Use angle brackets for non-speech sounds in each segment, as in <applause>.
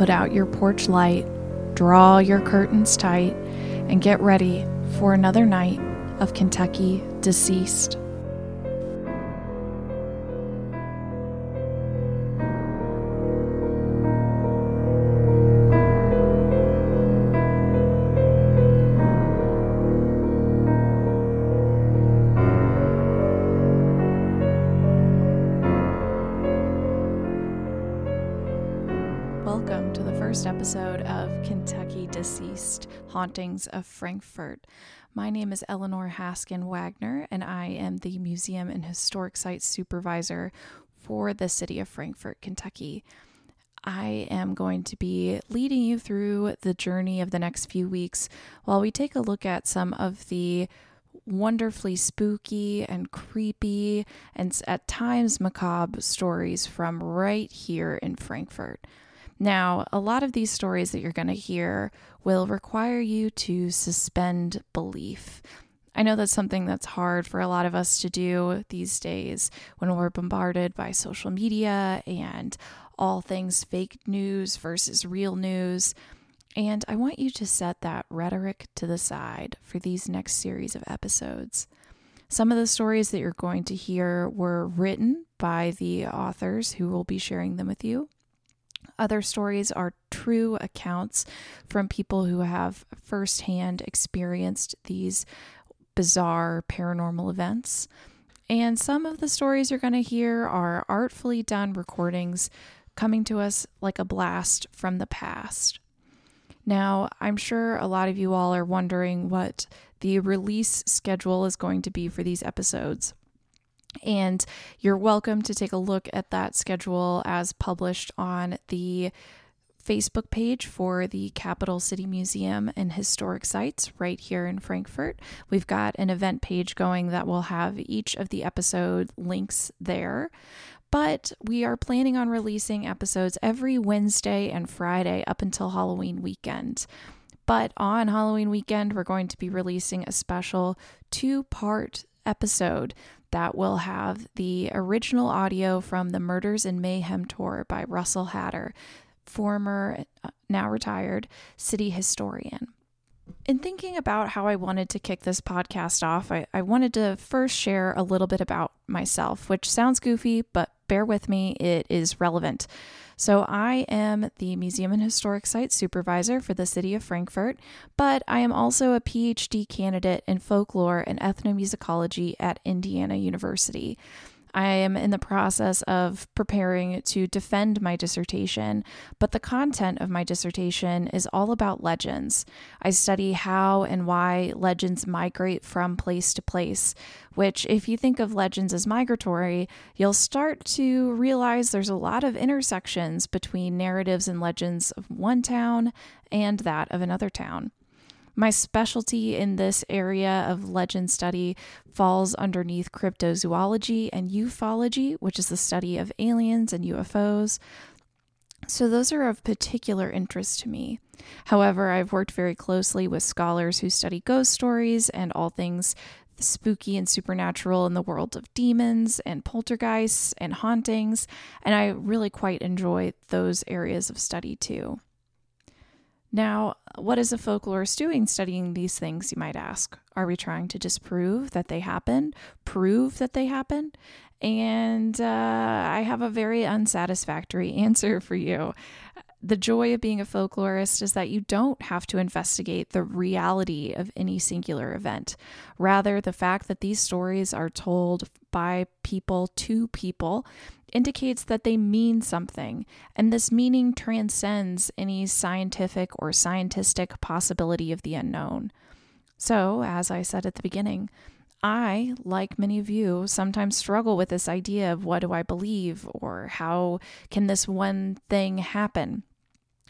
put out your porch light, draw your curtains tight, and get ready for another night of Kentucky Deceased. Hauntings of Frankfort. My name is Eleanor Haskin Wagner, and I am the Museum and Historic Sites Supervisor for the city of Frankfort, Kentucky. I am going to be leading you through the journey of the next few weeks while we take a look at some of the wonderfully spooky and creepy and at times macabre stories from right here in Frankfort. Now, a lot of these stories that you're going to hear will require you to suspend belief. I know that's something that's hard for a lot of us to do these days when we're bombarded by social media and all things fake news versus real news. And I want you to set that rhetoric to the side for these next series of episodes. Some of the stories that you're going to hear were written by the authors who will be sharing them with you. Other stories are true accounts from people who have firsthand experienced these bizarre paranormal events. And some of the stories you're going to hear are artfully done recordings coming to us like a blast from the past. Now, I'm sure a lot of you all are wondering what the release schedule is going to be for these episodes. And you're welcome to take a look at that schedule as published on the Facebook page for the Capital City Museum and Historic Sites right here in Frankfort. We've got an event page going that will have each of the episode links there. But we are planning on releasing episodes every Wednesday and Friday up until Halloween weekend. But on Halloween weekend, we're going to be releasing a special two part episode that will have the original audio from the Murders and Mayhem tour by Russell Hatter, former, uh, now retired city historian. In thinking about how I wanted to kick this podcast off, I, I wanted to first share a little bit about myself, which sounds goofy, but bear with me, it is relevant. So, I am the Museum and Historic Site Supervisor for the City of Frankfort, but I am also a PhD candidate in folklore and ethnomusicology at Indiana University. I am in the process of preparing to defend my dissertation, but the content of my dissertation is all about legends. I study how and why legends migrate from place to place, which, if you think of legends as migratory, you'll start to realize there's a lot of intersections between narratives and legends of one town and that of another town. My specialty in this area of legend study falls underneath cryptozoology and ufology, which is the study of aliens and UFOs. So, those are of particular interest to me. However, I've worked very closely with scholars who study ghost stories and all things spooky and supernatural in the world of demons and poltergeists and hauntings, and I really quite enjoy those areas of study too. Now, what is a folklorist doing studying these things, you might ask? Are we trying to disprove that they happen, prove that they happen? And uh, I have a very unsatisfactory <laughs> answer for you. The joy of being a folklorist is that you don't have to investigate the reality of any singular event. Rather, the fact that these stories are told by people to people indicates that they mean something, and this meaning transcends any scientific or scientistic possibility of the unknown. So, as I said at the beginning, I, like many of you, sometimes struggle with this idea of what do I believe or how can this one thing happen.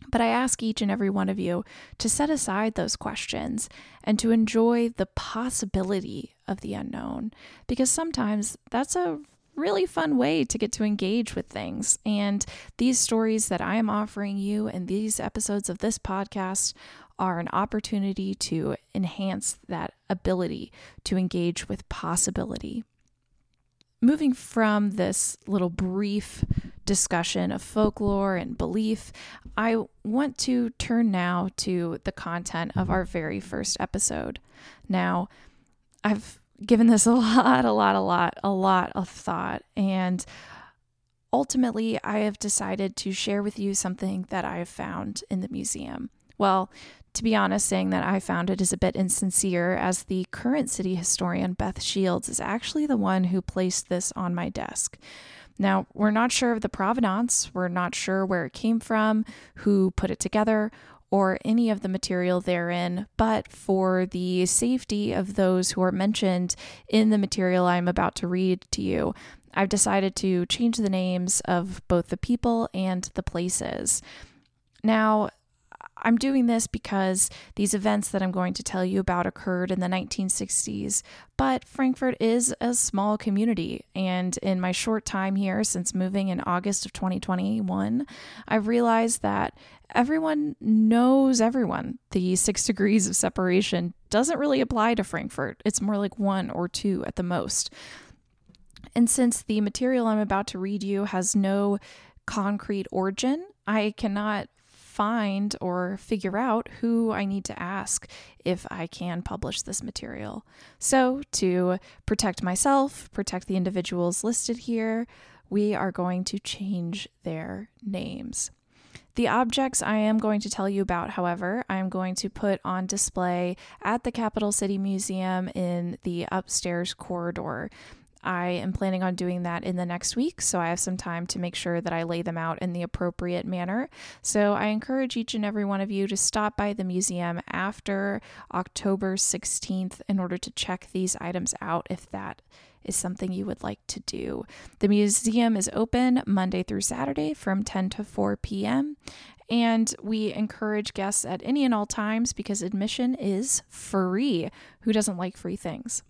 But I ask each and every one of you to set aside those questions and to enjoy the possibility of the unknown, because sometimes that's a really fun way to get to engage with things. And these stories that I am offering you and these episodes of this podcast are an opportunity to enhance that ability to engage with possibility. Moving from this little brief discussion of folklore and belief, I want to turn now to the content of our very first episode. Now, I've given this <laughs> a lot, a lot, a lot, a lot of thought, and ultimately, I have decided to share with you something that I have found in the museum. Well, to be honest, saying that I found it is a bit insincere, as the current city historian, Beth Shields, is actually the one who placed this on my desk. Now, we're not sure of the provenance, we're not sure where it came from, who put it together, or any of the material therein, but for the safety of those who are mentioned in the material I'm about to read to you, I've decided to change the names of both the people and the places. Now, I'm doing this because these events that I'm going to tell you about occurred in the 1960s, but Frankfort is a small community. And in my short time here since moving in August of 2021, I've realized that everyone knows everyone. The six <laughs> degrees of separation doesn't really apply to Frankfort, it's more like one or two at the most. And since the material I'm about to read you has no concrete origin, I cannot find or figure out who I need to ask if I can publish this material. So, to protect myself, protect the individuals listed here, we are going to change their names. The objects I am going to tell you about, however, I am going to put on display at the Capital City Museum in the upstairs corridor. I am planning on doing that in the next week, so I have some time to make sure that I lay them out in the appropriate manner. So I encourage each and every one of you to stop by the museum after October 16th in order to check these items out if that is something you would like to do. The museum is open Monday through Saturday from 10 to 4 p.m. And we encourage guests at any and all times because admission is free. Who doesn't like free things?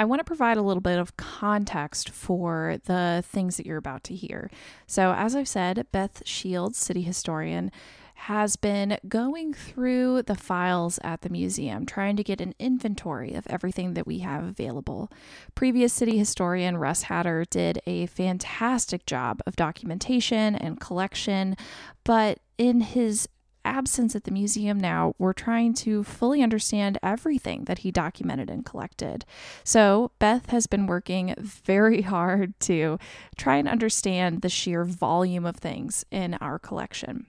I want to provide a little bit of context for the things that you're about to hear. So, as I've said, Beth Shields, city historian, has been going through the files at the museum, trying to get an inventory of everything that we have available. Previous city historian Russ Hatter did a fantastic job of documentation and collection, but in his absence at the museum now, we're trying to fully understand everything that he documented and collected. So, Beth has been working very <laughs> hard to try and understand the sheer volume of things in our collection.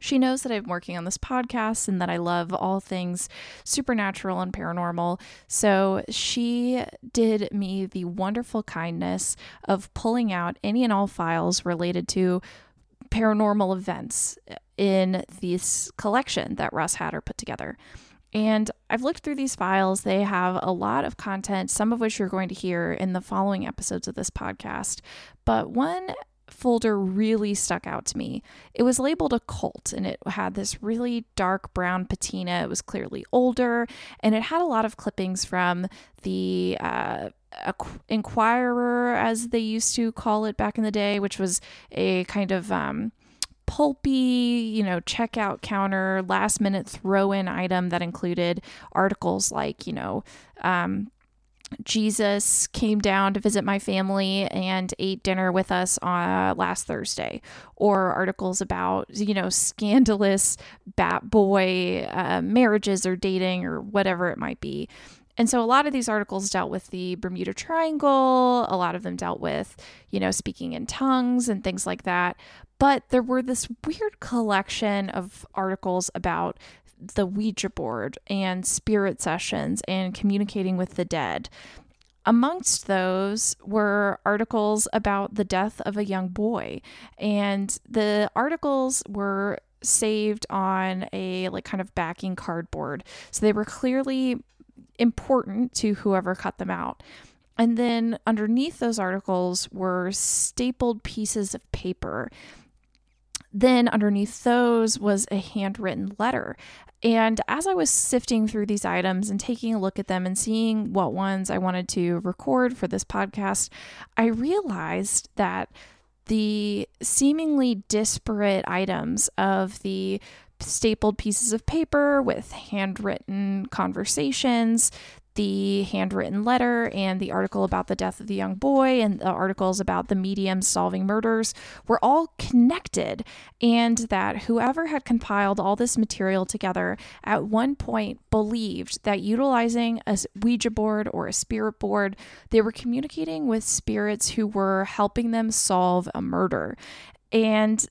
She knows that I'm working on this podcast and that I love all things supernatural and paranormal. So she did me the wonderful kindness of pulling out any and all files related to paranormal events in this collection that Russ Hatter put together. And I've looked through these files. They have a lot of content, some of which you're going to hear in the following episodes of this podcast. But one folder really stuck out to me. It was labeled occult and it had this really dark brown patina. It was clearly older and it had a lot of clippings from the uh, Inquirer, as they used to call it back in the day, which was a kind of um, pulpy, you know, checkout counter, last minute throw in item that included articles like, you know, um, Jesus came down to visit my family and ate dinner with us uh, last Thursday, or articles about, you know, scandalous bat boy uh, marriages or dating or whatever it might be. And so a lot of these articles dealt with the Bermuda Triangle, a lot of them dealt with, you know, speaking in tongues and things like that. But there were this weird collection of articles about the Ouija board and spirit sessions and communicating with the dead. Amongst those were articles about the death of a young boy. And the articles were saved on a like kind of backing cardboard. So they were clearly important to whoever cut them out. And then underneath those articles were stapled pieces of paper. Then underneath those was a handwritten letter. And as I was sifting through these items and taking a look at them and seeing what ones I wanted to record for this podcast, I realized that the seemingly disparate items of the stapled pieces of paper with handwritten conversations. the handwritten letter and the article about the death of the young boy and the articles about the mediums solving murders were all connected, and that whoever had compiled all this material together at one point believed that utilizing a Ouija board or a spirit board, they were communicating with spirits who were helping them solve a murder. And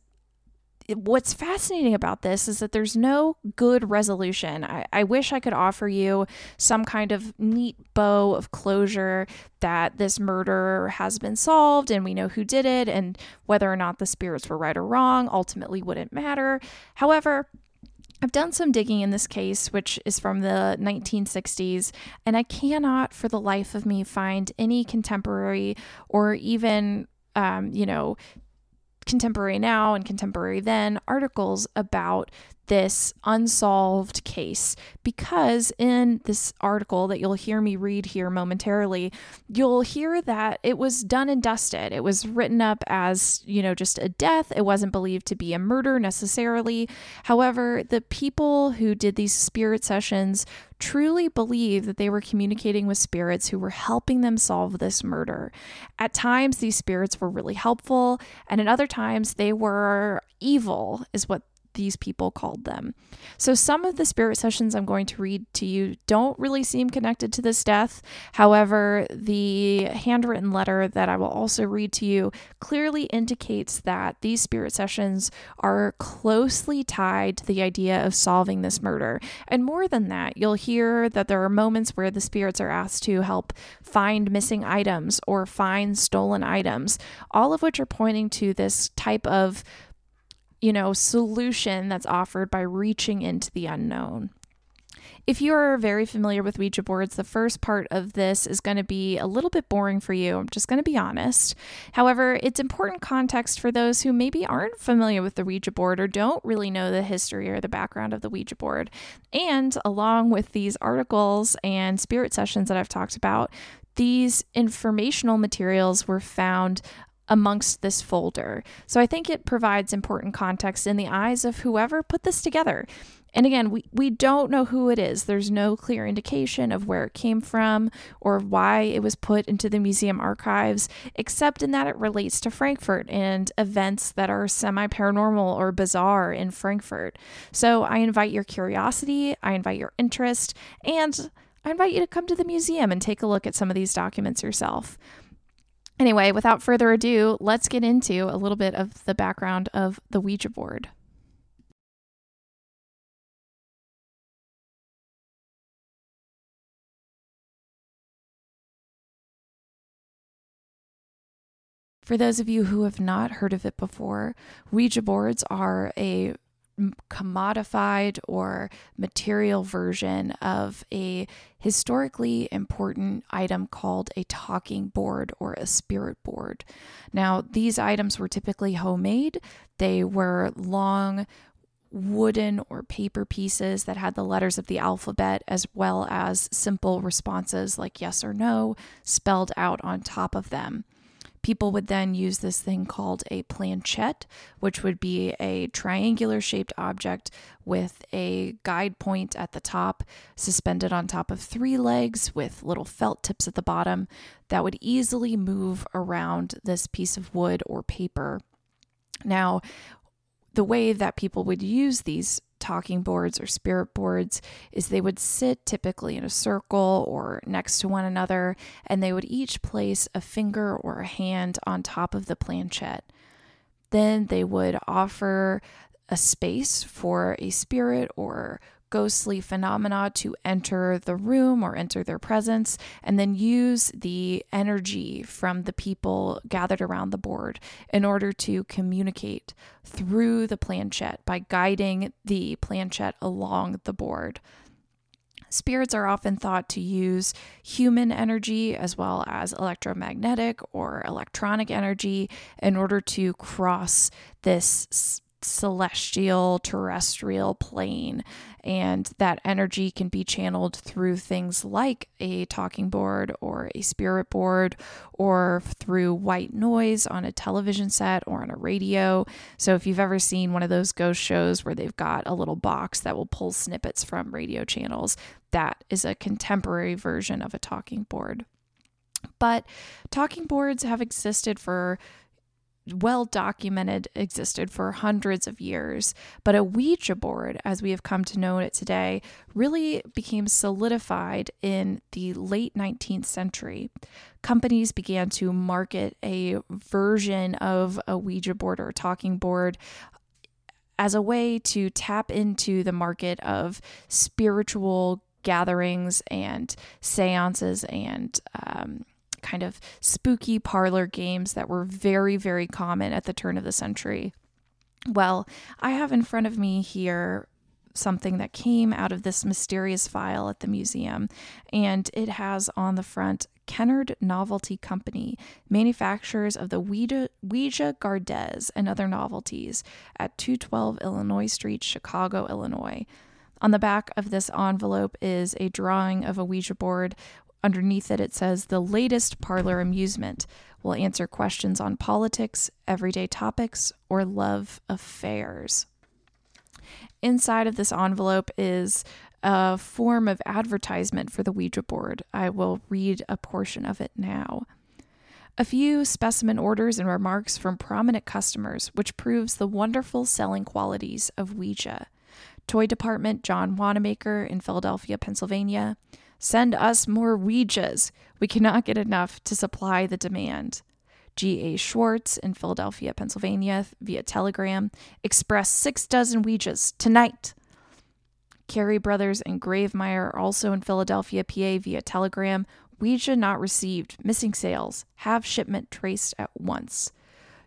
what's fascinating about this is that there's no good resolution. I, I, wish I could offer you some kind of neat bow of closure that this murder has been solved and we know who did it and whether or not the spirits were right or wrong ultimately wouldn't matter. However, I've done some digging in this case, which is from the 1960s, and I cannot for the life of me find any contemporary or even um, you know, contemporary now and contemporary then articles about this unsolved case because in this article that you'll hear me read here momentarily you'll hear that it was done and dusted. It was written up as you know just a death. It wasn't believed to be a murder necessarily. However the people who did these spirit sessions truly believed that they were communicating with spirits who were helping them solve this murder. At times, these spirits were really helpful, and at other times, they were evil, is what these people called them. So, some of the spirit sessions I'm going to read to you don't really seem connected to this death. However, the handwritten letter that I will also read to you clearly indicates that these spirit sessions are closely tied to the idea of solving this murder. And more than that, you'll hear that there are moments where the spirits are asked to help find missing items or find stolen items, all of which are pointing to this type of you know, solution that's offered by reaching into the unknown. If you are very familiar with Ouija boards, the first part of this is going to be a little bit boring for you. I'm just going to be honest. However, it's important context for those who maybe aren't familiar with the Ouija board or don't really know the history or the background of the Ouija board. And along with these articles and spirit sessions that I've talked about, these informational materials were found amongst this folder. So I think it provides important context in the eyes of whoever put this together. And again, we, we don't know who it is. There's no clear indication of where it came from or why it was put into the museum archives, except in that it relates to Frankfort and events that are semi paranormal or bizarre in Frankfort. So I invite your curiosity, I invite your interest, and I invite you to come to the museum and take a look at some of these documents yourself. Anyway, without further ado, let's get into a little bit of the background of the Ouija board. For those of you who have not heard of it before, Ouija boards are a commodified or material version of a historically important item called a talking board or a spirit board. Now, these items were typically homemade, they were long wooden or paper pieces that had the letters of the alphabet as well as simple responses like yes or no spelled out on top of them. People would then use this thing called a planchette, which would be a triangular shaped object with a guide point at the top, suspended on top of three legs with little felt tips at the bottom that would easily move around this piece of wood or paper. Now, the way that people would use these talking boards or spirit boards is they would sit typically in a circle or next to one another, and they would each place a finger or a hand on top of the planchette. Then they would offer a space for a spirit or ghostly phenomena to enter the room or enter their presence, and then use the energy from the people gathered around the board in order to communicate through the planchette by guiding the planchette along the board. Spirits are often thought to use human energy as well as electromagnetic or electronic energy in order to cross this celestial terrestrial plane. And that energy can be channeled through things like a talking board or a spirit board or through white noise on a television set or on a radio. So if you've ever seen one of those ghost shows where they've got a little box that will pull snippets from radio channels that is a contemporary version of a talking board. But talking boards have existed for well documented, existed for hundreds of years. But a Ouija board, as we have come to know it today, really became solidified in the late 19th century. Companies began to market a version of a Ouija board or talking board as a way to tap into the market of spiritual gatherings and seances and um, kind of spooky parlor games that were very, very common at the turn of the century. Well, I have in front of me here something that came out of this mysterious file at the museum, and it has on the front Kennard Novelty Company, manufacturers of the Ouija, Ouija Gardez and other novelties at 212 Illinois Street, Chicago, Illinois. On the back of this envelope is a drawing of a Ouija board Underneath it, it says the latest parlor amusement will answer questions on politics, everyday topics, or love affairs. Inside of this envelope is a form of advertisement for the Ouija board. I will read a portion of it now. A few specimen orders and remarks from prominent customers, which proves the wonderful selling qualities of Ouija. Toy Department John Wanamaker in Philadelphia, Pennsylvania. Send us more Ouijas. We cannot get enough to supply the demand. G.A. Schwarz in Philadelphia, Pennsylvania, via telegram, express six dozen Ouijas tonight. Carey Brothers and Gravemeyer, also in Philadelphia, PA, via telegram, Ouija not received, missing sales, have shipment traced at once.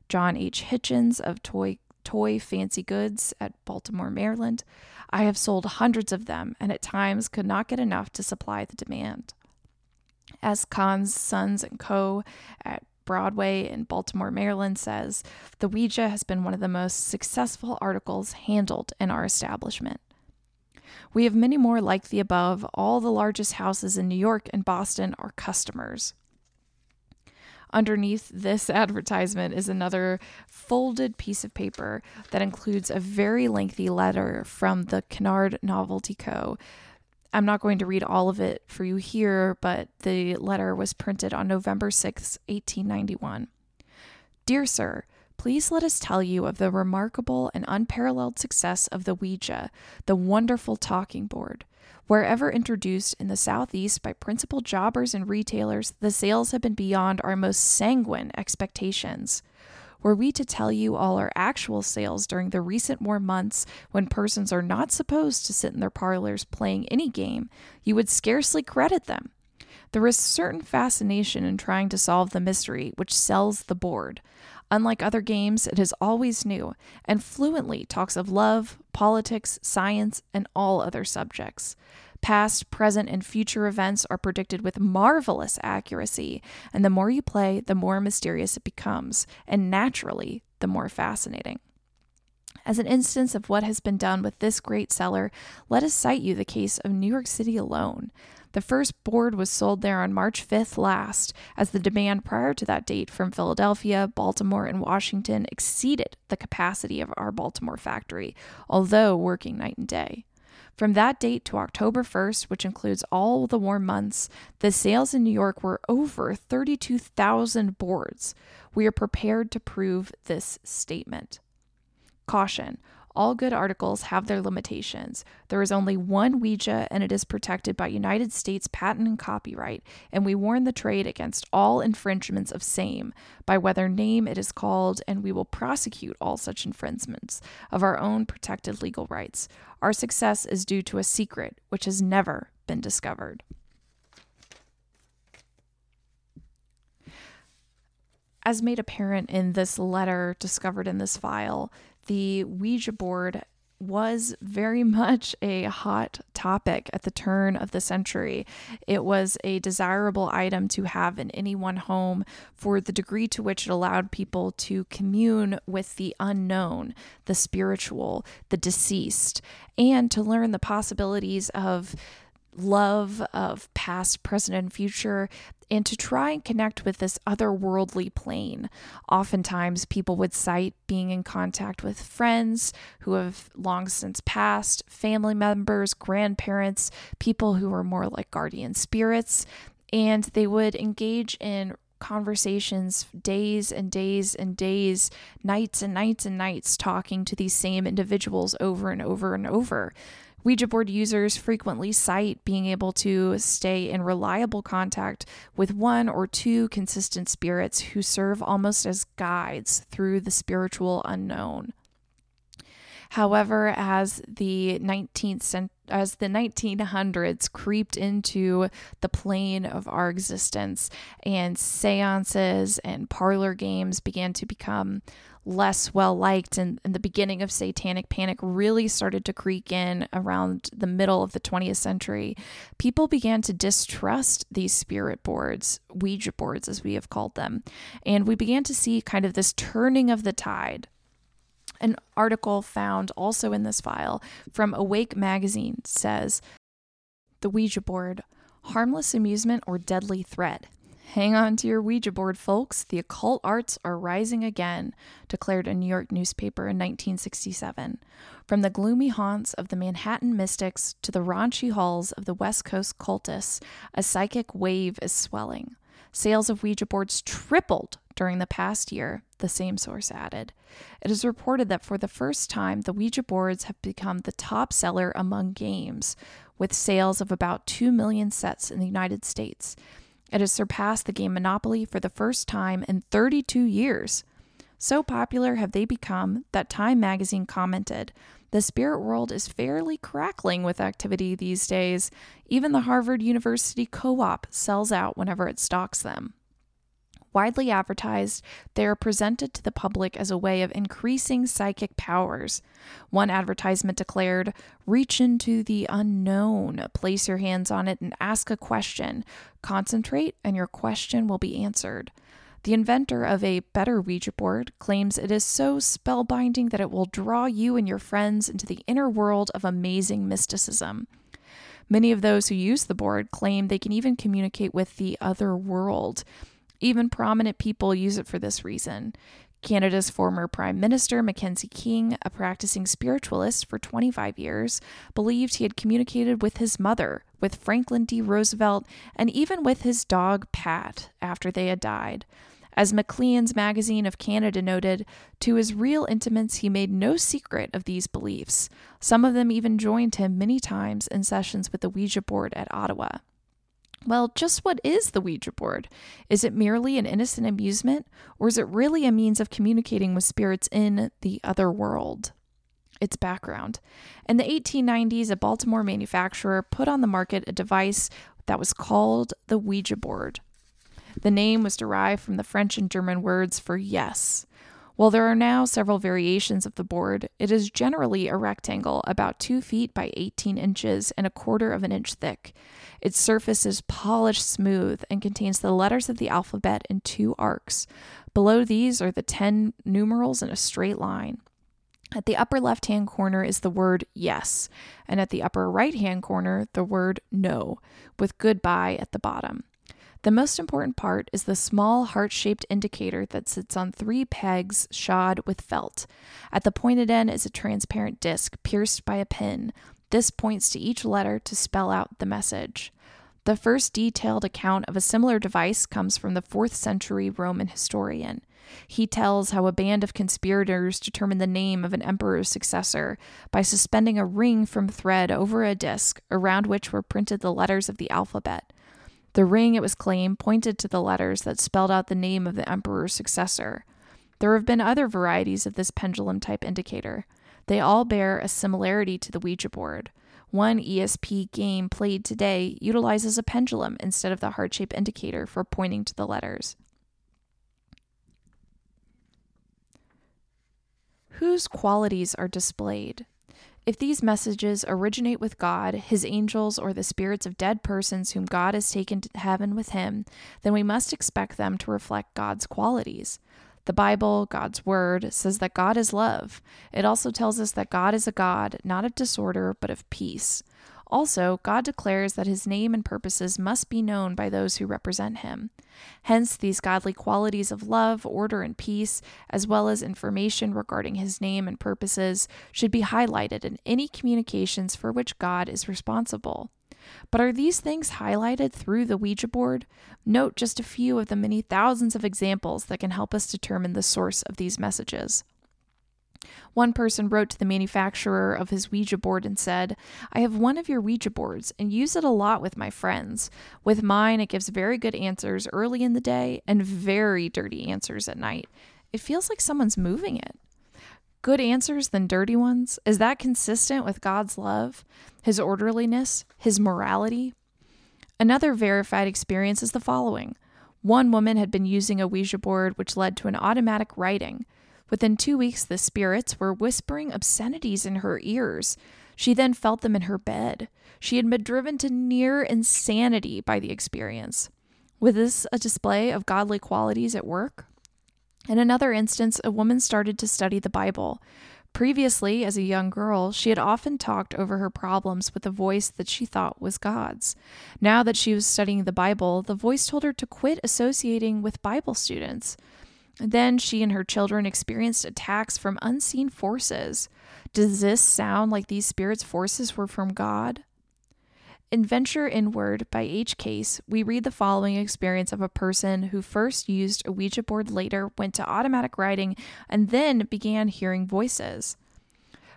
John H. Hitchens of Toy Toy Fancy Goods at Baltimore, Maryland. I have sold hundreds of them and at times could not get enough to supply the demand. As Kahn's Sons and Co. at Broadway in Baltimore, Maryland says, the Ouija has been one of the most successful articles handled in our establishment. We have many more like the above. All the largest houses in New York and Boston are customers. Underneath this advertisement is another folded piece of paper that includes a very lengthy letter from the Kennard Novelty Co. I'm not going to read all of it for you here, but the letter was printed on November 6, 1891. Dear Sir, Please let us tell you of the remarkable and unparalleled success of the Ouija, the wonderful talking board. Wherever introduced in the Southeast by principal jobbers and retailers, the sales have been beyond our most sanguine expectations. Were we to tell you all our actual sales during the recent warm months when persons are not supposed to sit in their parlors playing any game, you would scarcely credit them. There is certain fascination in trying to solve the mystery which sells the board. Unlike other games, it is always new and fluently talks of love, politics, science, and all other subjects. Past, present, and future events are predicted with marvelous accuracy, and the more you play, the more mysterious it becomes, and naturally, the more fascinating. As an instance of what has been done with this great seller, let us cite you the case of New York City alone. The first board was sold there on March 5th last, as the demand prior to that date from Philadelphia, Baltimore, and Washington exceeded the capacity of our Baltimore factory, although working night and day. From that date to October 1st, which includes all the warm months, the sales in New York were over 32,000 boards. We are prepared to prove this statement. Caution all good articles have their limitations. There is only one Ouija, and it is protected by United States patent and copyright, and we warn the trade against all infringements of same, by whether name it is called, and we will prosecute all such infringements of our own protected legal rights. Our success is due to a secret which has never been discovered. As made apparent in this letter discovered in this file, the Ouija board was very <laughs> much a hot topic at the turn of the century. It was a desirable item to have in any one home for the degree to which it allowed people to commune with the unknown, the spiritual, the deceased, and to learn the possibilities of love of past, present, and future, and to try and connect with this otherworldly plane. Oftentimes, people would cite being in contact with friends who have long since passed, family members, grandparents, people who are more like guardian spirits, and they would engage in conversations days and days and days, nights and nights and nights, talking to these same individuals over and over and over. Ouija board users frequently cite being able to stay in reliable contact with one or two consistent spirits who serve almost as guides through the spiritual unknown. However, as the 19th century as the 1900s creeped into the plane of our existence and seances and parlor games began to become less well liked and, and, the beginning of satanic panic really started to creak in around the middle of the 20th century people began to distrust these spirit boards ouija boards as we have called them and we began to see kind of this turning of the tide an article found also in this file from awake magazine says the ouija board harmless amusement or deadly threat Hang on to your Ouija board, folks. The occult arts are rising again, declared a New York newspaper in 1967. From the gloomy haunts of the Manhattan mystics to the raunchy halls of the West Coast cultists, a psychic wave is swelling. Sales of Ouija boards tripled during the past year, the same source added. It is reported that for the first time, the Ouija boards have become the top seller among games, with sales of about 2 million sets in the United States. It has surpassed the game Monopoly for the first time in 32 years. So popular have they become that Time magazine commented the spirit world is fairly crackling with activity these days. Even the Harvard University co op sells out whenever it stocks them. Widely advertised, they are presented to the public as a way of increasing psychic powers. One advertisement declared, Reach into the unknown, place your hands on it, and ask a question. Concentrate, and your question will be answered. The inventor of a better Ouija board claims it is so spellbinding that it will draw you and your friends into the inner world of amazing mysticism. Many of those who use the board claim they can even communicate with the other world. Even prominent people use it for this reason. Canada's former Prime Minister, Mackenzie King, a practicing spiritualist for 25 years, believed he had communicated with his mother, with Franklin D. Roosevelt, and even with his dog Pat after they had died. As Maclean's Magazine of Canada noted, to his real intimates, he made no secret of these beliefs. Some of them even joined him many times in sessions with the Ouija board at Ottawa. Well, just what is the Ouija board? Is it merely an innocent amusement, or is it really a means of communicating with spirits in the other world? Its background. In the 1890s, a Baltimore manufacturer put on the market a device that was called the Ouija board. The name was derived from the French and German words for yes. While there are now several variations of the board, it is generally a rectangle about 2 feet by 18 inches and a quarter of an inch thick. Its surface is polished smooth and contains the letters of the alphabet in two arcs. Below these are the 10 numerals in a straight line. At the upper left hand corner is the word yes, and at the upper right hand corner, the word no, with goodbye at the bottom. The most important part is the small heart shaped indicator that sits on three pegs shod with felt. At the pointed end is a transparent disc pierced by a pin. This points to each letter to spell out the message. The first detailed account of a similar device comes from the 4th century Roman historian. He tells how a band of conspirators determined the name of an emperor's successor by suspending a ring from thread over a disc around which were printed the letters of the alphabet. The ring, it was claimed, pointed to the letters that spelled out the name of the emperor's successor. There have been other varieties of this pendulum type indicator. They all bear a similarity to the Ouija board. One ESP game played today utilizes a pendulum instead of the heart shaped indicator for pointing to the letters. Whose qualities are displayed? If these messages originate with God, his angels, or the spirits of dead persons whom God has taken to heaven with him, then we must expect them to reflect God's qualities. The Bible, God's Word, says that God is love. It also tells us that God is a God, not of disorder, but of peace. Also, God declares that his name and purposes must be known by those who represent him. Hence, these godly qualities of love, order, and peace, as well as information regarding his name and purposes, should be highlighted in any communications for which God is responsible. But are these things highlighted through the Ouija board? Note just a few of the many thousands of examples that can help us determine the source of these messages. One person wrote to the manufacturer of his Ouija board and said, I have one of your Ouija boards and use it a lot with my friends. With mine, it gives very good answers early in the day and very dirty answers at night. It feels like someone's moving it. Good answers than dirty ones? Is that consistent with God's love, His orderliness, His morality? Another verified experience is the following. One woman had been using a Ouija board, which led to an automatic writing. Within two weeks, the spirits were whispering obscenities in her ears. She then felt them in her bed. She had been driven to near insanity by the experience. Was this a display of godly qualities at work? In another instance, a woman started to study the Bible. Previously, as a young girl, she had often talked over her problems with a voice that she thought was God's. Now that she was studying the Bible, the voice told her to quit associating with Bible students. Then she and her children experienced attacks from unseen forces. Does this sound like these spirits' forces were from God? In Venture Inward by H. Cayce, we read the following experience of a person who first used a Ouija board, later went to automatic writing, and then began hearing voices.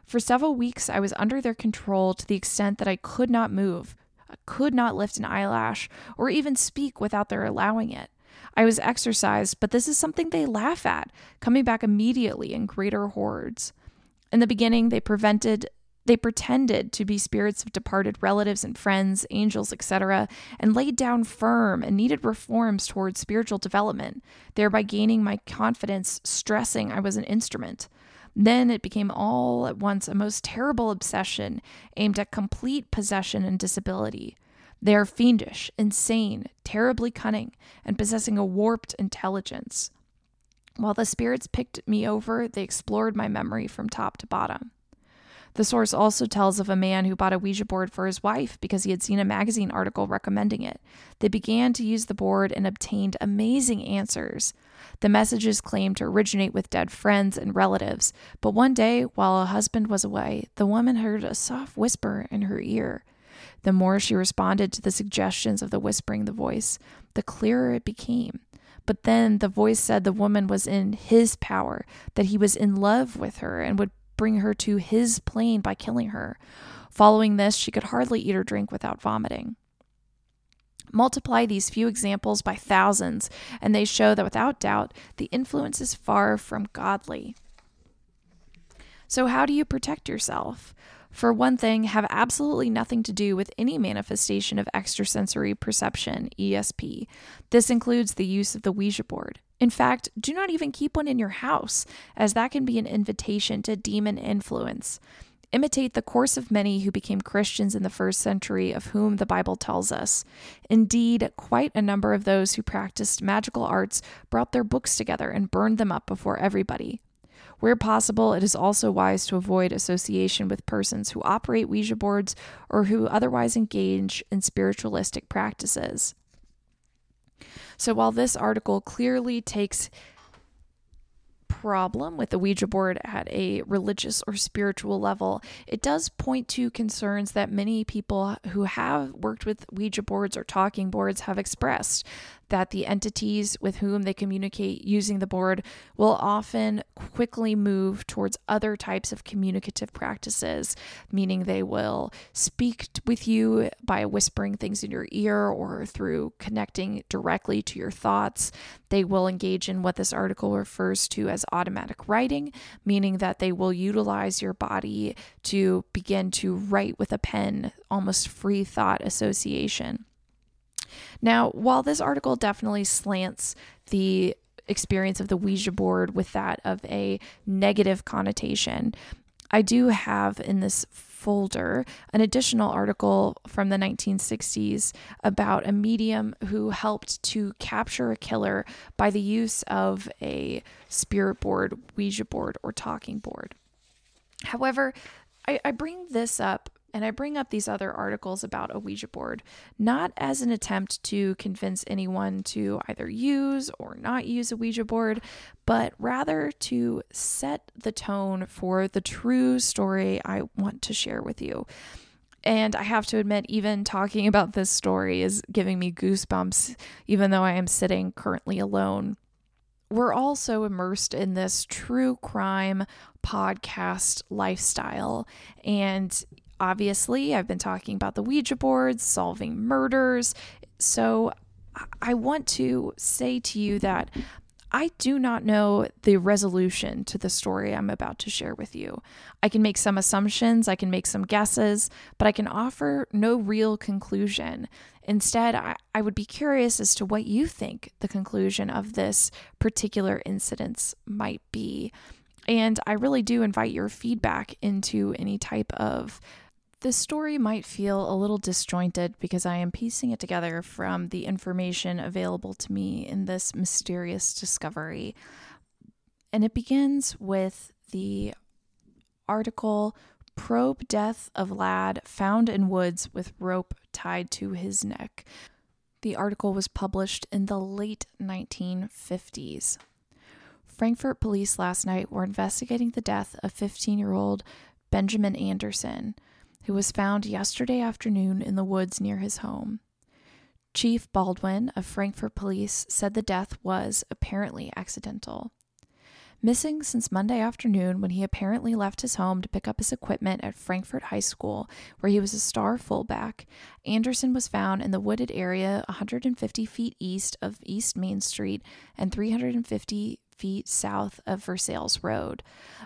For several weeks, I was under their control to the extent that I could not move, I could not lift an eyelash, or even speak without their allowing it. I was exorcised, but this is something they laugh at, coming back immediately in greater hordes. In the beginning, they prevented they pretended to be spirits of departed relatives and friends, angels, etc., and laid down firm and needed reforms towards spiritual development, thereby gaining my confidence, stressing I was an instrument. Then it became all at once a most terrible obsession aimed at complete possession and disability. They are fiendish, insane, terribly cunning, and possessing a warped intelligence. While the spirits picked me over, they explored my memory from top to bottom. The source also tells of a man who bought a Ouija board for his wife because he had seen a magazine article recommending it. They began to use the board and obtained amazing answers. The messages claimed to originate with dead friends and relatives, but one day, while a husband was away, the woman heard a soft whisper in her ear. The more she responded to the suggestions of the whispering the voice, the clearer it became. But then the voice said the woman was in his power, that he was in love with her and would bring her to his plane by killing her. Following this, she could hardly eat or drink without vomiting. Multiply these few examples by thousands, and they show that without doubt, the influence is far from godly. So, how do you protect yourself? For one thing, have absolutely nothing to do with any manifestation of extrasensory perception, ESP. This includes the use of the Ouija board. In fact, do not even keep one in your house, as that can be an invitation to demon influence. Imitate the course of many who became Christians in the first century, of whom the Bible tells us. Indeed, quite a number of those who practiced magical arts brought their books together and burned them up before everybody. Where possible, it is also wise to avoid association with persons who operate Ouija boards or who otherwise engage in spiritualistic practices. So, while this article clearly takes problem with the Ouija board at a religious or spiritual level, it does point to concerns that many people who have worked with Ouija boards or talking boards have expressed that the entities with whom they communicate using the board will often quickly move towards other types of communicative practices, meaning they will speak with you by whispering things in your ear or through connecting directly to your thoughts. They will engage in what this article refers to as automatic writing, meaning that they will utilize your body to begin to write with a pen, almost free thought association. Now, while this article definitely slants the experience of the Ouija board with that of a negative connotation, I do have in this folder an additional article from the 1960s about a medium who helped to capture a killer by the use of a spirit board, Ouija board, or talking board. However, I, I bring this up and I bring up these other articles about a Ouija board, not as an attempt to convince anyone to either use or not use a Ouija board, but rather to set the tone for the true story I want to share with you. And I have to admit, even talking about this story is giving me goosebumps, even though I am sitting currently alone. We're all so immersed in this true crime podcast lifestyle. And Obviously, I've been talking about the Ouija boards, solving murders. So I want to say to you that I do not know the resolution to the story I'm about to share with you. I can make some assumptions, I can make some guesses, but I can offer no real conclusion. Instead, I, I would be curious as to what you think the conclusion of this particular incident might be. And I really do invite your feedback into any type of this story might feel a little disjointed because I am piecing it together from the information available to me in this mysterious discovery. And it begins with the article Probe Death of Lad Found in Woods with Rope Tied to His Neck. The article was published in the late 1950s. Frankfort police last night were investigating the death of 15 year old Benjamin Anderson who was found yesterday afternoon in the woods near his home. Chief Baldwin of Frankfort Police said the death was apparently accidental. Missing since Monday afternoon when he apparently left his home to pick up his equipment at Frankfort High School, where he was a star fullback, Anderson was found in the wooded area 150 feet east of East Main Street and 350 feet south of Versailles Road.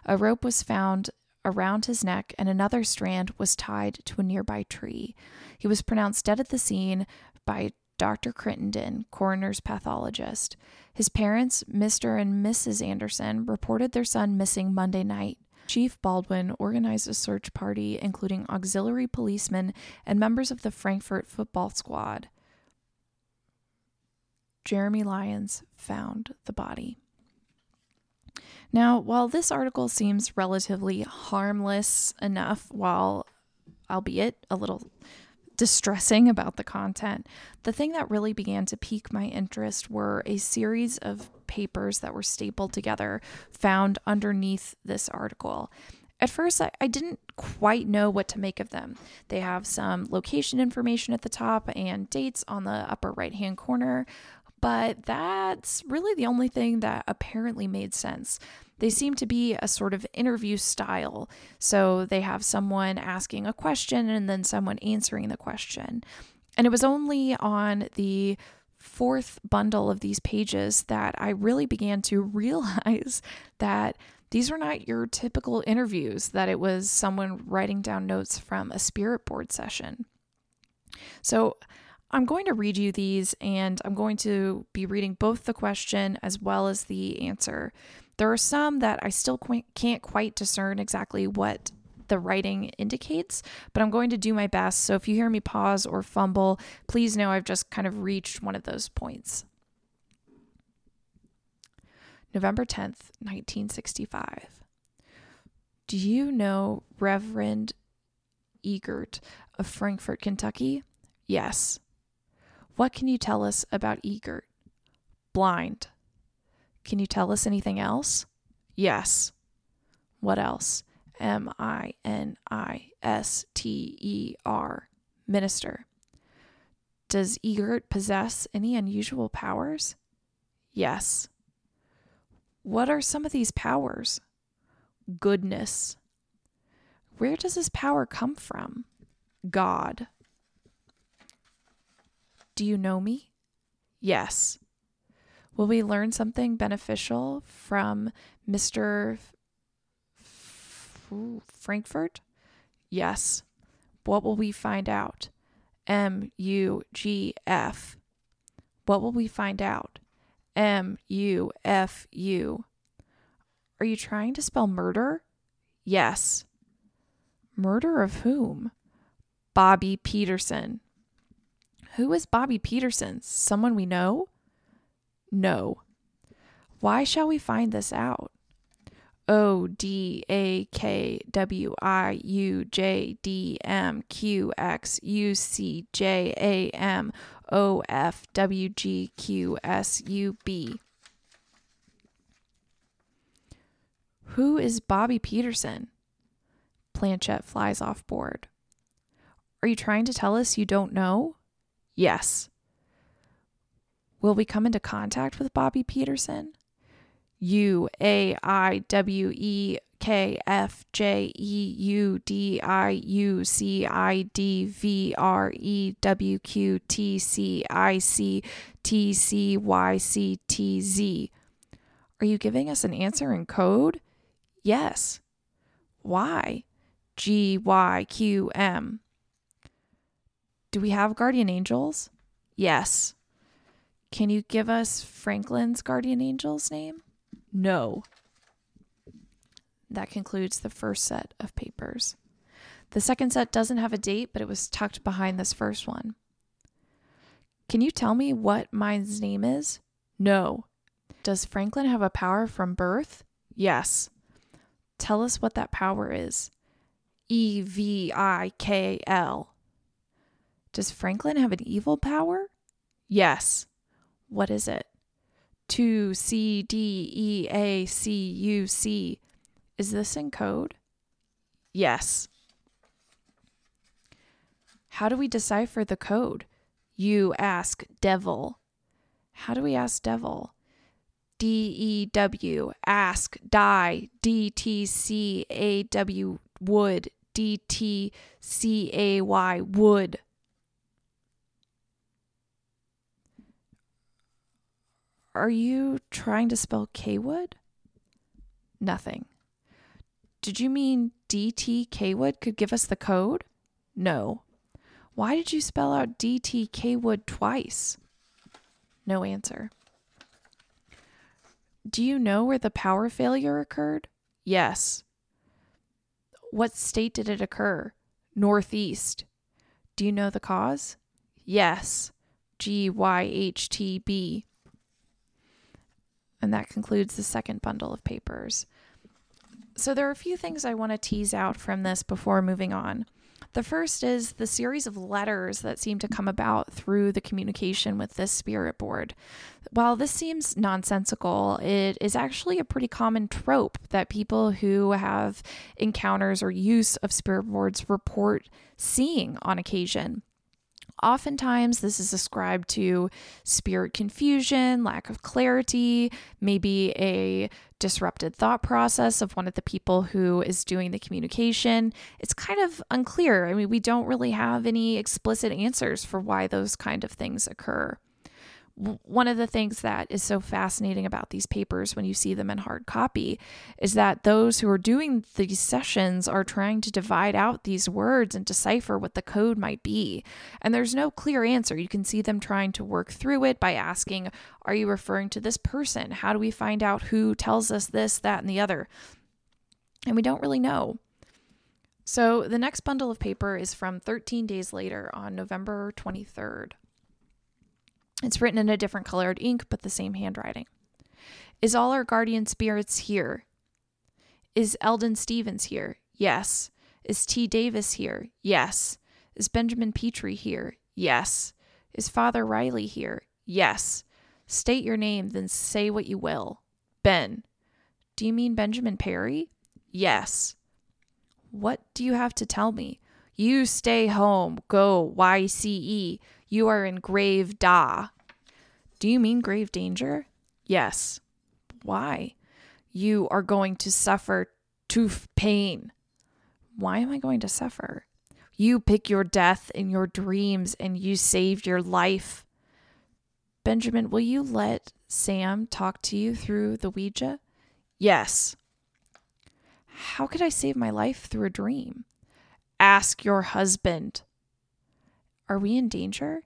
A rope was found around his neck, and another strand was tied to a nearby tree. He was pronounced dead at the scene by Dr. Crittenden, coroner's pathologist. His parents, Mr. and Mrs. Anderson, reported their son missing Monday night. Chief Baldwin organized a search party, including auxiliary policemen and members of the Frankfort football squad. Jeremy Lyons found the body. Now, while this article seems relatively harmless enough, while albeit a little distressing about the content, the thing that really began to pique my interest were a series of papers that were stapled together found underneath this article. At first, I, I, didn't quite know what to make of them. They have some location information at the top and dates on the upper right hand corner, but that's really the only thing that apparently made sense. They seem to be a sort of interview style. So they have someone asking a question and then someone answering the question. And it was only on the fourth bundle of these pages that I really began to <laughs> realize that these were not your typical interviews, that it was someone writing down notes from a spirit board session. So I'm going to read you these and I'm going to be reading both the question as well as the answer. There are some that I still can't quite discern exactly what the writing indicates, but I'm going to do my best. So if you hear me pause or fumble, please know I've just kind of reached one of those points. November 10th, 1965. Do you know Reverend Egert of Frankfort, Kentucky? Yes. What can you tell us about Egert? Blind. Can you tell us anything else? Yes. What else? M I N I S T E R. Minister. Does Egert possess any unusual powers? Yes. What are some of these powers? Goodness. Where does his power come from? God. Do you know me? Yes. Will we learn something beneficial from Mr. F- Frankfort? Yes. What will we find out? M U G F. What will we find out? M U F U. Are you trying to spell murder? Yes. Murder of whom? Bobby Peterson. Who is Bobby Peterson? Someone we know? No. Why shall we find this out? O D A K W I U J D M Q X U C J A M O F W G Q S U B. Who is Bobby Peterson? Planchette flies off board. Are you trying to tell us you don't know? Yes. Will we come into contact with Bobby Peterson? U A I W E K F J E U D I U C I D V R E W Q T C I C T C Y C T Z. Are you giving us an answer in code? Yes. Why? G Y Q M. Do we have guardian angels? Yes. Can you give us Franklin's guardian angel's name? No. That concludes the first set of papers. The second set doesn't have a date, but it was tucked behind this first one. Can you tell me what mine's name is? No. Does Franklin have a power from birth? Yes. Tell us what that power is. E V I K L. Does Franklin have an evil power? Yes. What is it? 2 C D E A C U C. Is this in code? Yes. How do we decipher the code? You ask devil. How do we ask devil? D E W, ask, die, D T C A W, would, D T C A Y, would. Are you trying to spell Kwood? Nothing. Did you mean DT Kwood could give us the code? No. Why did you spell out DT Kwood twice? No answer. Do you know where the power failure occurred? Yes. What state did it occur? Northeast. Do you know the cause? Yes. G Y H T B. And that concludes the second bundle of papers. So, there are a few things I want to tease out from this before moving on. The first is the series of letters that seem to come about through the communication with this spirit board. While this seems nonsensical, it is actually a pretty common trope that people who have encounters or use of spirit boards report seeing on occasion. Oftentimes, this is ascribed to spirit confusion, lack of clarity, maybe a disrupted thought process of one of the people who is doing the communication. It's kind of unclear. I mean, we don't really have any explicit answers for why those kind of things occur one of the things that is so fascinating about these papers when you see them in hard copy is that those who are doing these sessions are trying to divide out these words and decipher what the code might be. And there's no clear answer. You can see them trying to work through it by asking, Are you referring to this person? How do we find out who tells us this, that, and the other? And we don't really know. So the next bundle of paper is from 13 days later on November 23rd. It's written in a different colored ink, but the same handwriting. Is all our guardian spirits here? Is Eldon Stevens here? Yes. Is T. Davis here? Yes. Is Benjamin Petrie here? Yes. Is Father Riley here? Yes. State your name, then say what you will. Ben. Do you mean Benjamin Perry? Yes. What do you have to tell me? You stay home. Go YCE. You are in grave da. Do you mean grave danger? Yes. Why? You are going to suffer tooth pain. Why am I going to suffer? You pick your death in your dreams and you saved your life. Benjamin, will you let Sam talk to you through the Ouija? Yes. How could I save my life through a dream? Ask your husband. Are we in danger?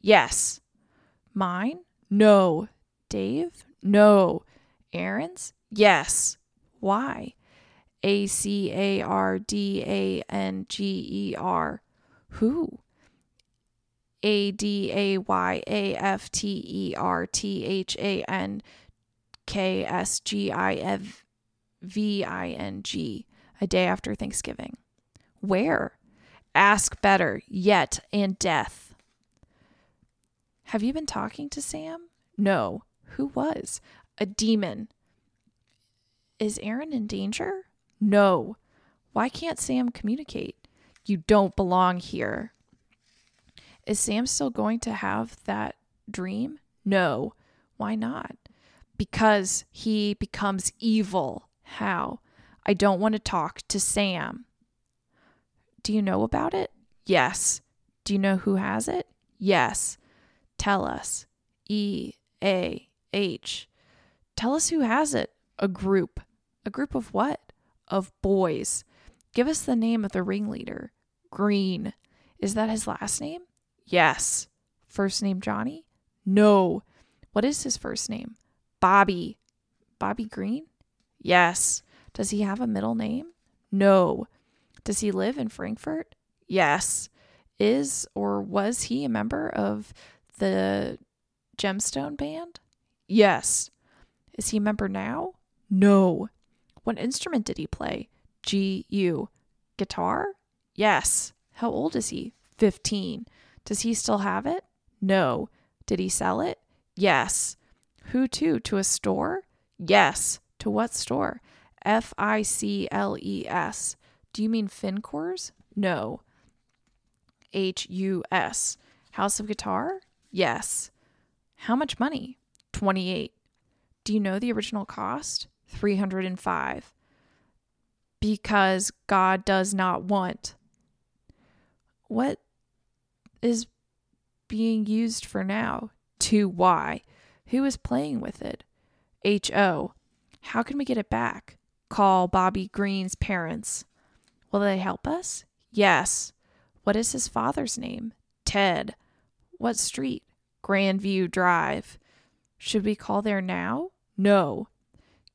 Yes. Mine? No. Dave? No. Aaron's? Yes. Why? A C A R D A N G E R. Who? A D A Y A F T E R T H A N K S G I F V I N G, a day after Thanksgiving. Where? Ask better, yet and death. Have you been talking to Sam? No. Who was? A demon. Is Aaron in danger? No. Why can't Sam communicate? You don't belong here. Is Sam still going to have that dream? No. Why not? Because he becomes evil. How? I don't want to talk to Sam. Do you know about it? Yes. Do you know who has it? Yes. Tell us. E A H. Tell us who has it. A group. A group of what? Of boys. Give us the name of the ringleader. Green. Is that his last name? Yes. First name Johnny? No. What is his first name? Bobby. Bobby Green? Yes. Does he have a middle name? No. Does he live in Frankfort? Yes. Is or was he a member of the Gemstone Band? Yes. Is he a member now? No. What instrument did he play? G U. Guitar? Yes. How old is he? 15. Does he still have it? No. Did he sell it? Yes. Who to? To a store? Yes. To what store? F I C L E S. Do you mean Fincors? No. H U S. House of Guitar? Yes. How much money? 28. Do you know the original cost? 305. Because God does not want. What is being used for now? To Y. Who is playing with it? H O. How can we get it back? Call Bobby Green's parents. Will they help us? Yes. What is his father's name? Ted. What street? Grandview Drive. Should we call there now? No.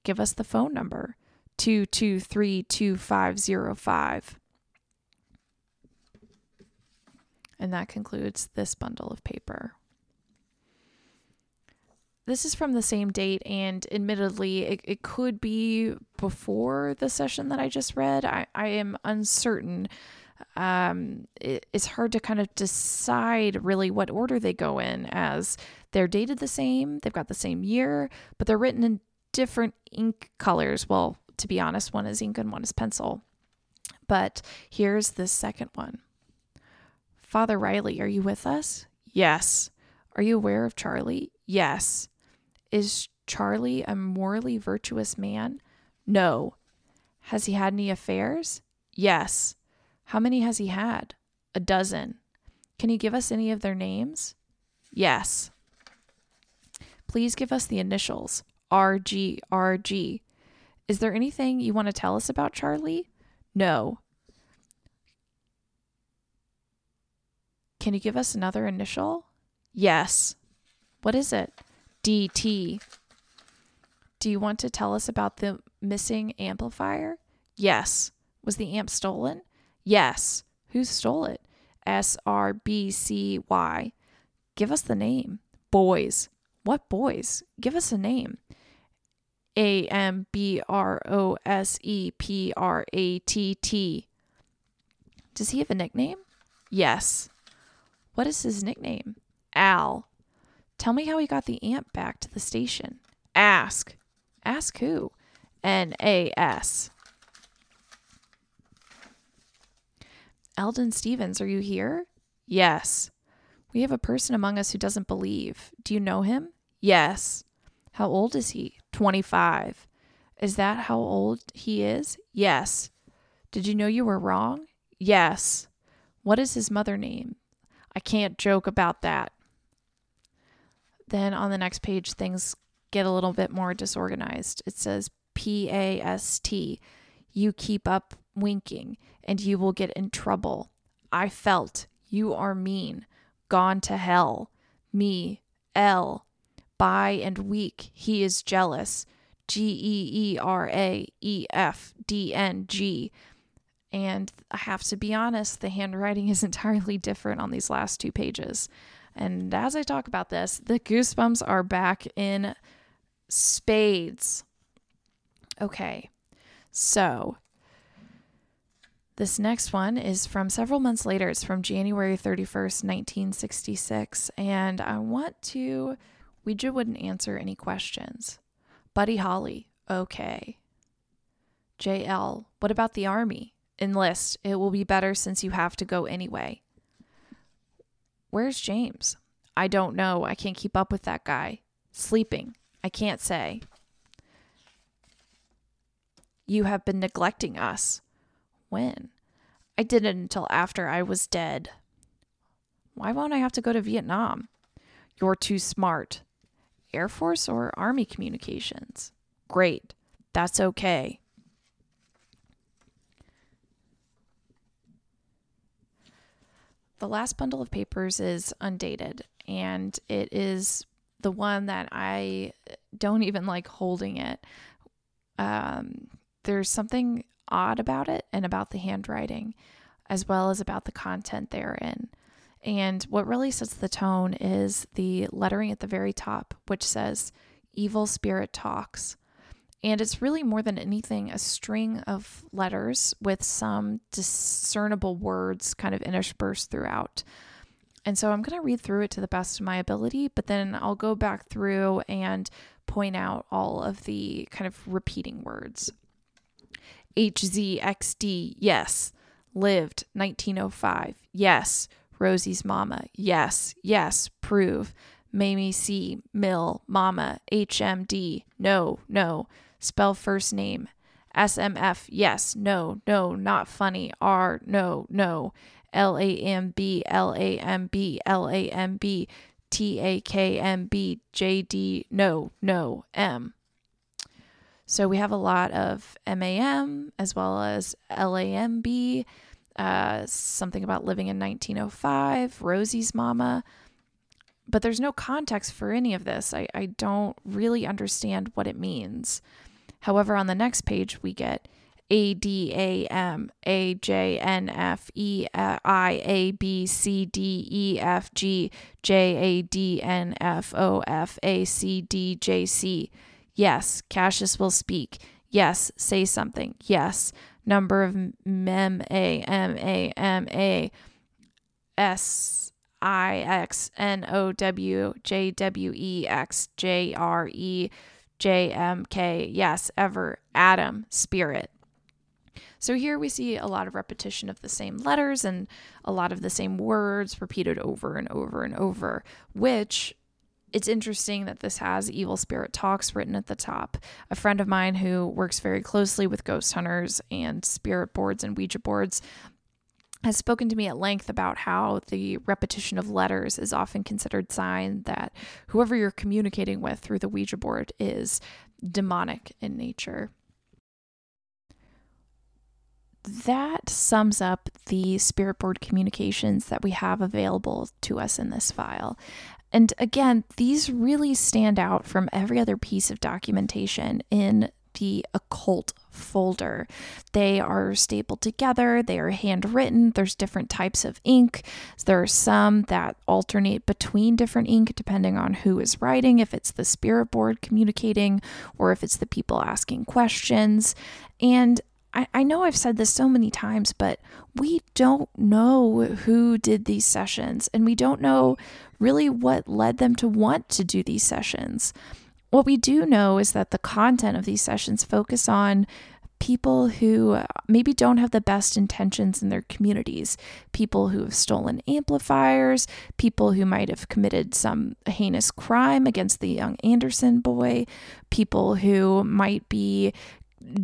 Give us the phone number 223 2505. And that concludes this bundle of paper. This is from the same date, and admittedly, it, it could be before the session that I just read. I, I am uncertain. Um, it, it's hard to kind of decide really what order they go in, as they're dated the same, they've got the same year, but they're written in different ink colors. Well, to be honest, one is ink and one is pencil. But here's the second one. Father Riley, are you with us? Yes. Are you aware of Charlie? Yes. Is Charlie a morally virtuous man? No. Has he had any affairs? Yes. How many has he had? A dozen. Can you give us any of their names? Yes. Please give us the initials RG, RG. Is there anything you want to tell us about Charlie? No. Can you give us another initial? Yes. What is it? DT. Do you want to tell us about the missing amplifier? Yes. Was the amp stolen? Yes. Who stole it? S R B C Y. Give us the name. Boys. What boys? Give us a name. A M B R O S E P R A T T. Does he have a nickname? Yes. What is his nickname? Al. Tell me how he got the amp back to the station. Ask. Ask who? N A S. Eldon Stevens, are you here? Yes. We have a person among us who doesn't believe. Do you know him? Yes. How old is he? 25. Is that how old he is? Yes. Did you know you were wrong? Yes. What is his mother name? I can't joke about that. Then on the next page, things get a little bit more disorganized. It says P A S T. You keep up winking and you will get in trouble. I felt you are mean. Gone to hell. Me, L. By and weak, he is jealous. G E E R A E F D N G. And I have to be honest, the handwriting is <laughs> entirely different on these last two pages. And as I talk about this, the goosebumps are back in spades. Okay, so this next one is from several months later. It's from January 31st, 1966. And I want to, Ouija wouldn't answer any questions. Buddy Holly, okay. JL, what about the army? Enlist. It will be better since you have to go anyway. Where's James? I don't know. I can't keep up with that guy. Sleeping. I can't say. You have been neglecting us. When? I didn't until after I was dead. Why won't I have to go to Vietnam? You're too smart. Air Force or Army communications? Great. That's okay. The last bundle of papers is undated, and it is the one that I don't even like holding it. Um, there's something odd about it and about the handwriting, as well as about the content therein. And what really sets the tone is the lettering at the very top, which says, Evil Spirit Talks. And it's really more than anything a string of letters with some discernible words kind of interspersed throughout. And so I'm going to read through it to the best of my ability, but then I'll go back through and point out all of the kind of repeating words. HZXD, yes. Lived 1905, yes. Rosie's mama, yes, yes. Prove. Mamie C, Mill, Mama, HMD, no, no. Spell first name. SMF, yes, no, no, not funny. R, no, no. L A M B, L A M B, L A M B, T A K M B, J D, no, no, M. So we have a lot of MAM as well as LAMB, uh, something about living in 1905, Rosie's mama. But there's no context for any of this. I, I don't really understand what it means. However, on the next page, we get A D A M A J N F E uh, I A B C D E F G J A D N F O F A C D J C. Yes, Cassius will speak. Yes, say something. Yes, number of mem a m a m a s i x n o w j w e x j r e j m k. Yes, ever Adam spirit. So here we see a lot of repetition of the same letters and a lot of the same words repeated over and over and over, which it's interesting that this has Evil Spirit Talks written at the top. A friend of mine who works very closely with ghost hunters and spirit boards and Ouija boards has spoken to me at length about how the repetition of letters is often considered sign that whoever you're communicating with through the Ouija board is demonic in nature. That sums up the spirit board communications that we have available to us in this file. And again, these really stand out from every other piece of documentation in the occult folder. They are stapled together, they are handwritten, there's different types of ink. There are some that alternate between different ink depending on who is writing, if it's the spirit board communicating or if it's the people asking questions. And I, I know I've said this so many times, but we don't know who did these sessions and we don't know really what led them to want to do these sessions. What we do know is that the content of these sessions focus on people who maybe don't have the best intentions in their communities, people who have stolen amplifiers, people who might have committed some heinous crime against the young Anderson boy, people who might be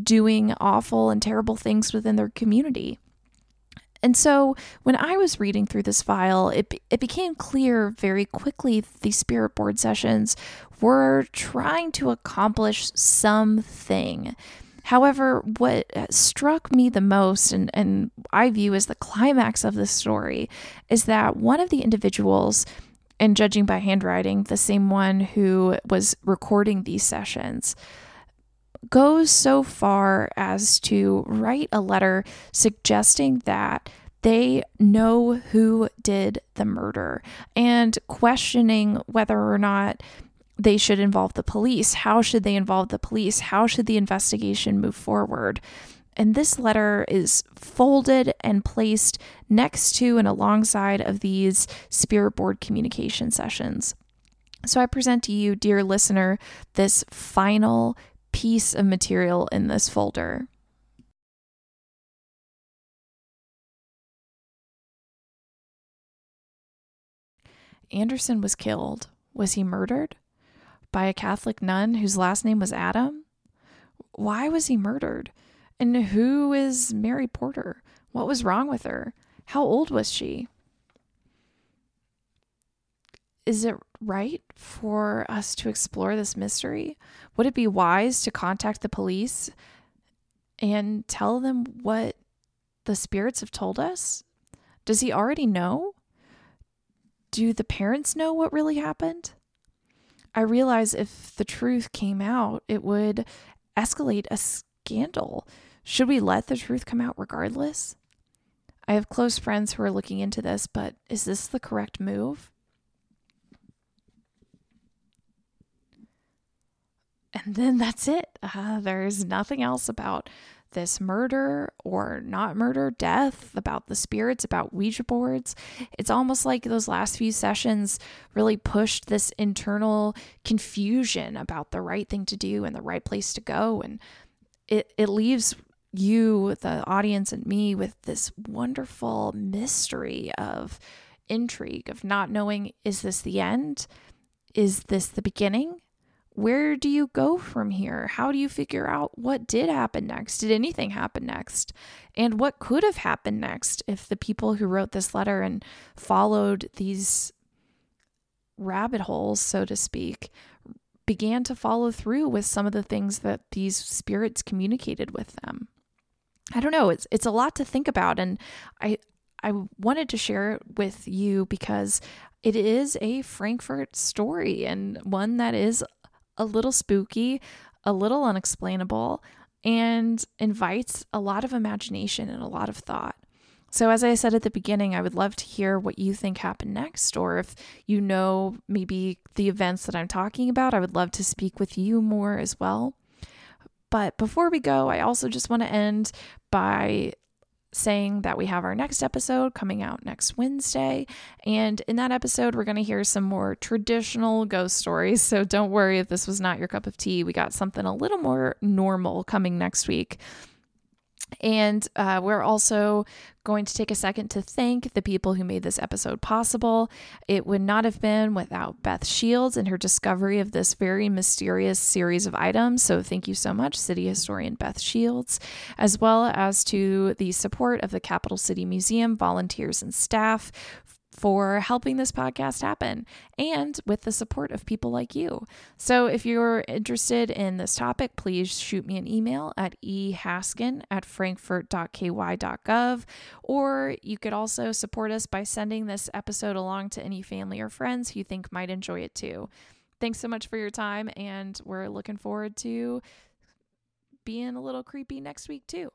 doing awful and terrible things within their community. And so when I was reading through this file, it, it became clear very quickly these spirit board sessions were trying to accomplish something. However, what struck me the most, and, and I view as the climax of this story, is that one of the individuals, and judging by handwriting, the same one who was recording these sessions, goes so far as to write a letter suggesting that they know who did the murder and questioning whether or not they should involve the police. How should they involve the police? How should the investigation move forward? And this letter is folded and placed next to and alongside of these spirit board communication sessions. So I present to you, dear listener, this final piece of material in this folder. Anderson was killed. Was he murdered? By a Catholic nun whose last name was Adam? Why was he murdered? And who is Mary Porter? What was wrong with her? How old was she? Is it right for us to explore this mystery? Would it be wise to contact the police and tell them what the spirits have told us? Does he already know? Do the parents know what really happened? I realize if the truth came out, it would escalate a scandal. Should we let the truth come out regardless? I have close friends who are looking into this, but is this the correct move? And then that's it. Uh, there's nothing else about this murder or not murder, death, about the spirits, about Ouija boards. It's almost like those last few sessions really pushed this internal confusion about the right thing to do and the right place to go. And it, it leaves you, the audience, and me with this wonderful mystery of intrigue, of not knowing is this the end? Is this the beginning? Where do you go from here? How do you figure out what did happen next? Did anything happen next? And what could have happened next if the people who wrote this letter and followed these rabbit holes, so to speak, began to follow through with some of the things that these spirits communicated with them? I don't know. It's it's a lot to think about and I I wanted to share it with you because it is a Frankfort story and one that is a little spooky, a little unexplainable, and invites a lot of imagination and a lot of thought. So, as I said at the beginning, I would love to hear what you think happened next, or if you know maybe the events that I'm talking about, I would love to speak with you more as well. But before we go, I also just want to end by saying that we have our next episode coming out next Wednesday. And in that episode, we're going to hear some more traditional ghost stories. So don't worry if this was not your cup of tea. We got something a little more normal coming next week. And uh, we're also going to take a second to thank the people who made this episode possible. It would not have been without Beth Shields and her discovery of this very mysterious series of items. So, thank you so much, City Historian Beth Shields, as well as to the support of the Capital City Museum volunteers and staff for helping this podcast happen and with the support of people like you. So if you're interested in this topic, please shoot me an email at ehaskin at frankfort.ky.gov, or you could also support us by sending this episode along to any family or friends who you think might enjoy it too. Thanks so much for your time, and we're looking forward to being a little creepy next week too.